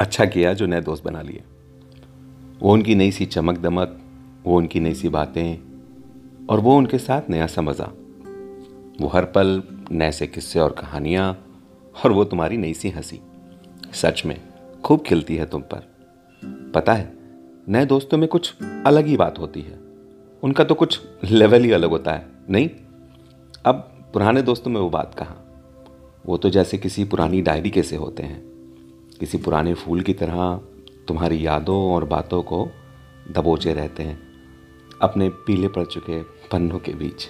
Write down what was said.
अच्छा किया जो नए दोस्त बना लिए। वो उनकी नई सी चमक दमक वो उनकी नई सी बातें, और वो उनके साथ नया सा मज़ा। वो हर पल नए से किस्से और कहानियाँ, और वो तुम्हारी नई सी हँसी। सच में, खूब खिलती है तुम पर। पता है, नए दोस्तों में कुछ अलग ही बात होती है। उनका तो कुछ लेवल ही अलग होता है, नहीं? अब पुराने दोस्तों में वो बात कहाँ? वो तो जैसे किसी पुरानी डायरी के से होते हैं। किसी पुराने फूल की तरह तुम्हारी यादों और बातों को दबोचे रहते हैं, अपने पीले पड़ चुके पन्नों के बीच।